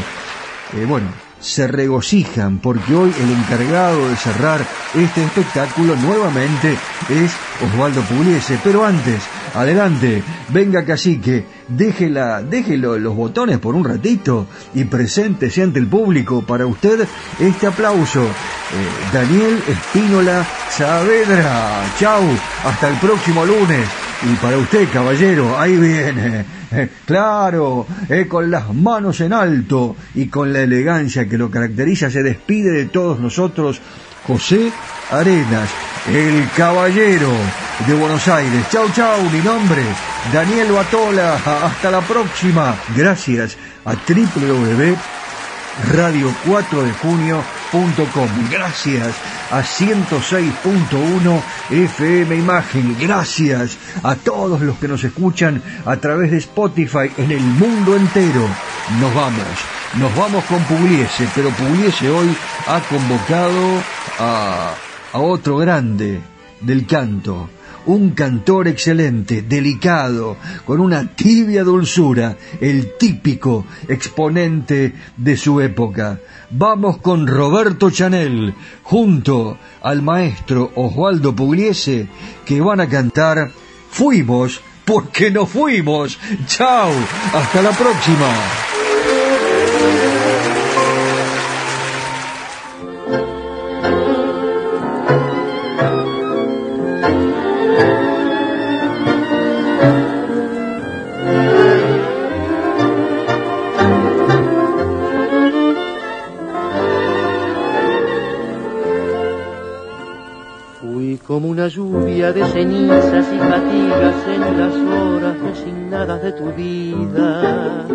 Eh, bueno, se regocijan porque hoy el encargado de cerrar este espectáculo nuevamente es Osvaldo Pugliese. Pero antes, adelante, venga cacique, déjela, déjelo los botones por un ratito y preséntese ante el público para usted este aplauso. Eh, Daniel Espínola Saavedra. Chau, hasta el próximo lunes. Y para usted, caballero, ahí viene. Eh, claro, eh, con las manos en alto y con la elegancia que lo caracteriza, se despide de todos nosotros José Arenas, el caballero de Buenos Aires. Chau, chau, mi nombre, Daniel Batola. Hasta la próxima. Gracias a www radio4dejunio.com. Gracias a 106.1 FM Imagen. Gracias a todos los que nos escuchan a través de Spotify en el mundo entero. Nos vamos, nos vamos con Pugliese, pero Pugliese hoy ha convocado a, otro grande del canto un cantor excelente, delicado, con una tibia dulzura, el típico exponente de su época. Vamos con Roberto Chanel, junto al maestro Osvaldo Pugliese, que van a cantar Fuimos porque no fuimos. Chao, hasta la próxima como una lluvia de cenizas y fatigas en las horas resignadas de tu vida.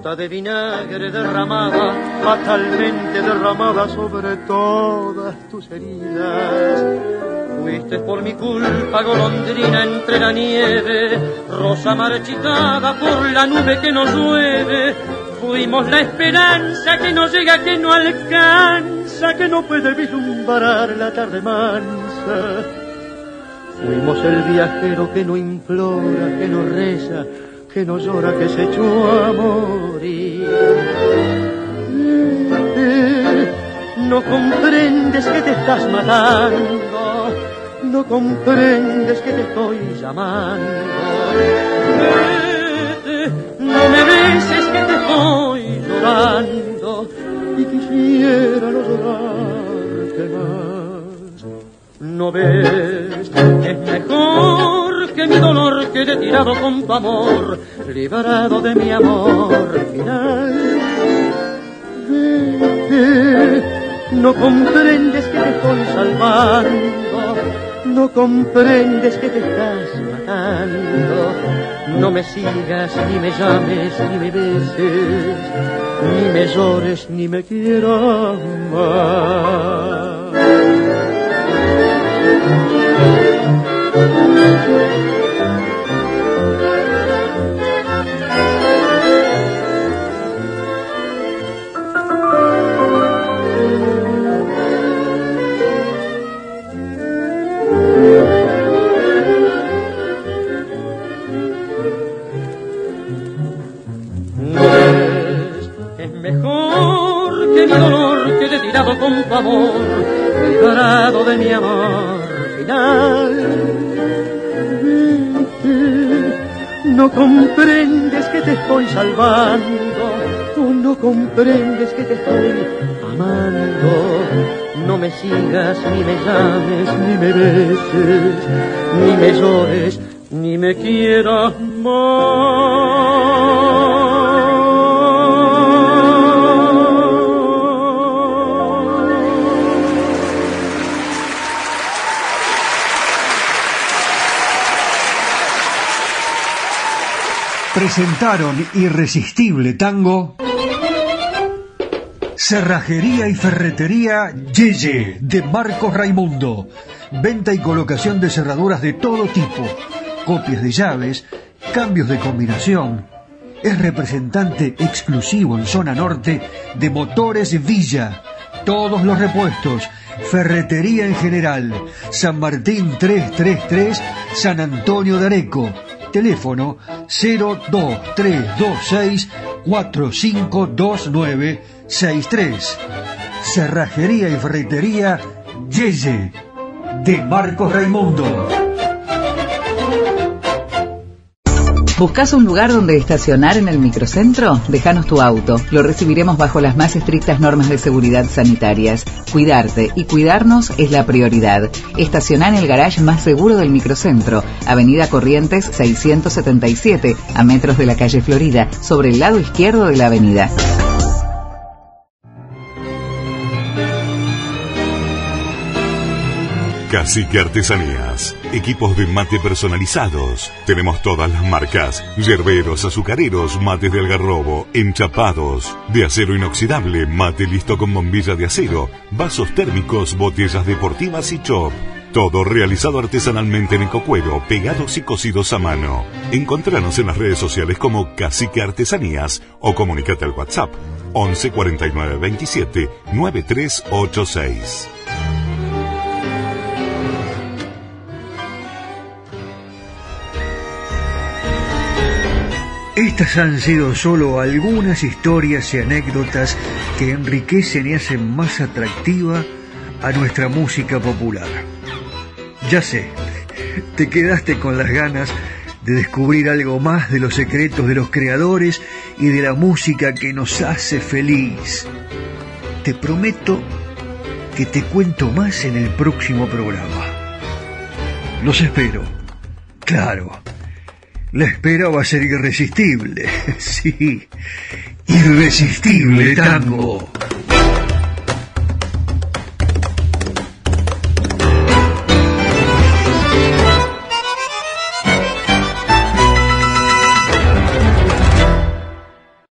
Gota de vinagre derramada, fatalmente derramada sobre todas tus heridas. Fuiste por mi culpa golondrina entre la nieve, rosa marchitada por la nube que nos llueve. Fuimos la esperanza que no llega, que no alcanza, que no puede vislumbrar la tarde mansa. Fuimos el viajero que no implora, que no reza, que no llora, que se echó a morir. No comprendes que te estás matando, no comprendes que te estoy llamando. Vete, no me beses que te estoy llorando y quisiera no llorarte más. No ves, es mejor que mi dolor quede tirado con tu amor, liberado de mi amor final. Vete, no comprendes que te estoy salvando, no comprendes que te estás matando. No me sigas, ni me llames, ni me beses, ni me llores, ni me quieras más. Tu amor, liberado de mi amor final. No comprendes que te estoy salvando, tú no comprendes que te estoy amando. No me sigas, ni me llames, ni me beses, ni me llores, ni me quieras Presentaron Irresistible Tango. Cerrajería y Ferretería Yeye de Marcos Raimundo. Venta y colocación de cerraduras de todo tipo. Copias de llaves, cambios de combinación. Es representante exclusivo en zona norte de Motores Villa. Todos los repuestos. Ferretería en general. San Martín 333, San Antonio de Areco. Teléfono 02326 452963. Cerrajería y ferretería Yeye de Marcos Raimundo. ¿Buscas un lugar donde estacionar en el microcentro? Déjanos tu auto. Lo recibiremos bajo las más estrictas normas de seguridad sanitarias. Cuidarte y cuidarnos es la prioridad. Estaciona en el garage más seguro del microcentro, Avenida Corrientes 677, a metros de la calle Florida, sobre el lado izquierdo de la avenida. Cacique Artesanías. Equipos de mate personalizados. Tenemos todas las marcas. Yerberos, azucareros, mates de algarrobo, enchapados. De acero inoxidable, mate listo con bombilla de acero. Vasos térmicos, botellas deportivas y chop. Todo realizado artesanalmente en ecocuero, pegados y cosidos a mano. Encontranos en las redes sociales como Cacique Artesanías o comunicate al WhatsApp 11 49 27 9386. Estas han sido solo algunas historias y anécdotas que enriquecen y hacen más atractiva a nuestra música popular. Ya sé, te quedaste con las ganas de descubrir algo más de los secretos de los creadores y de la música que nos hace feliz. Te prometo que te cuento más en el próximo programa. Los espero. Claro. La espera va a ser irresistible. (laughs) Sí. Irresistible tango.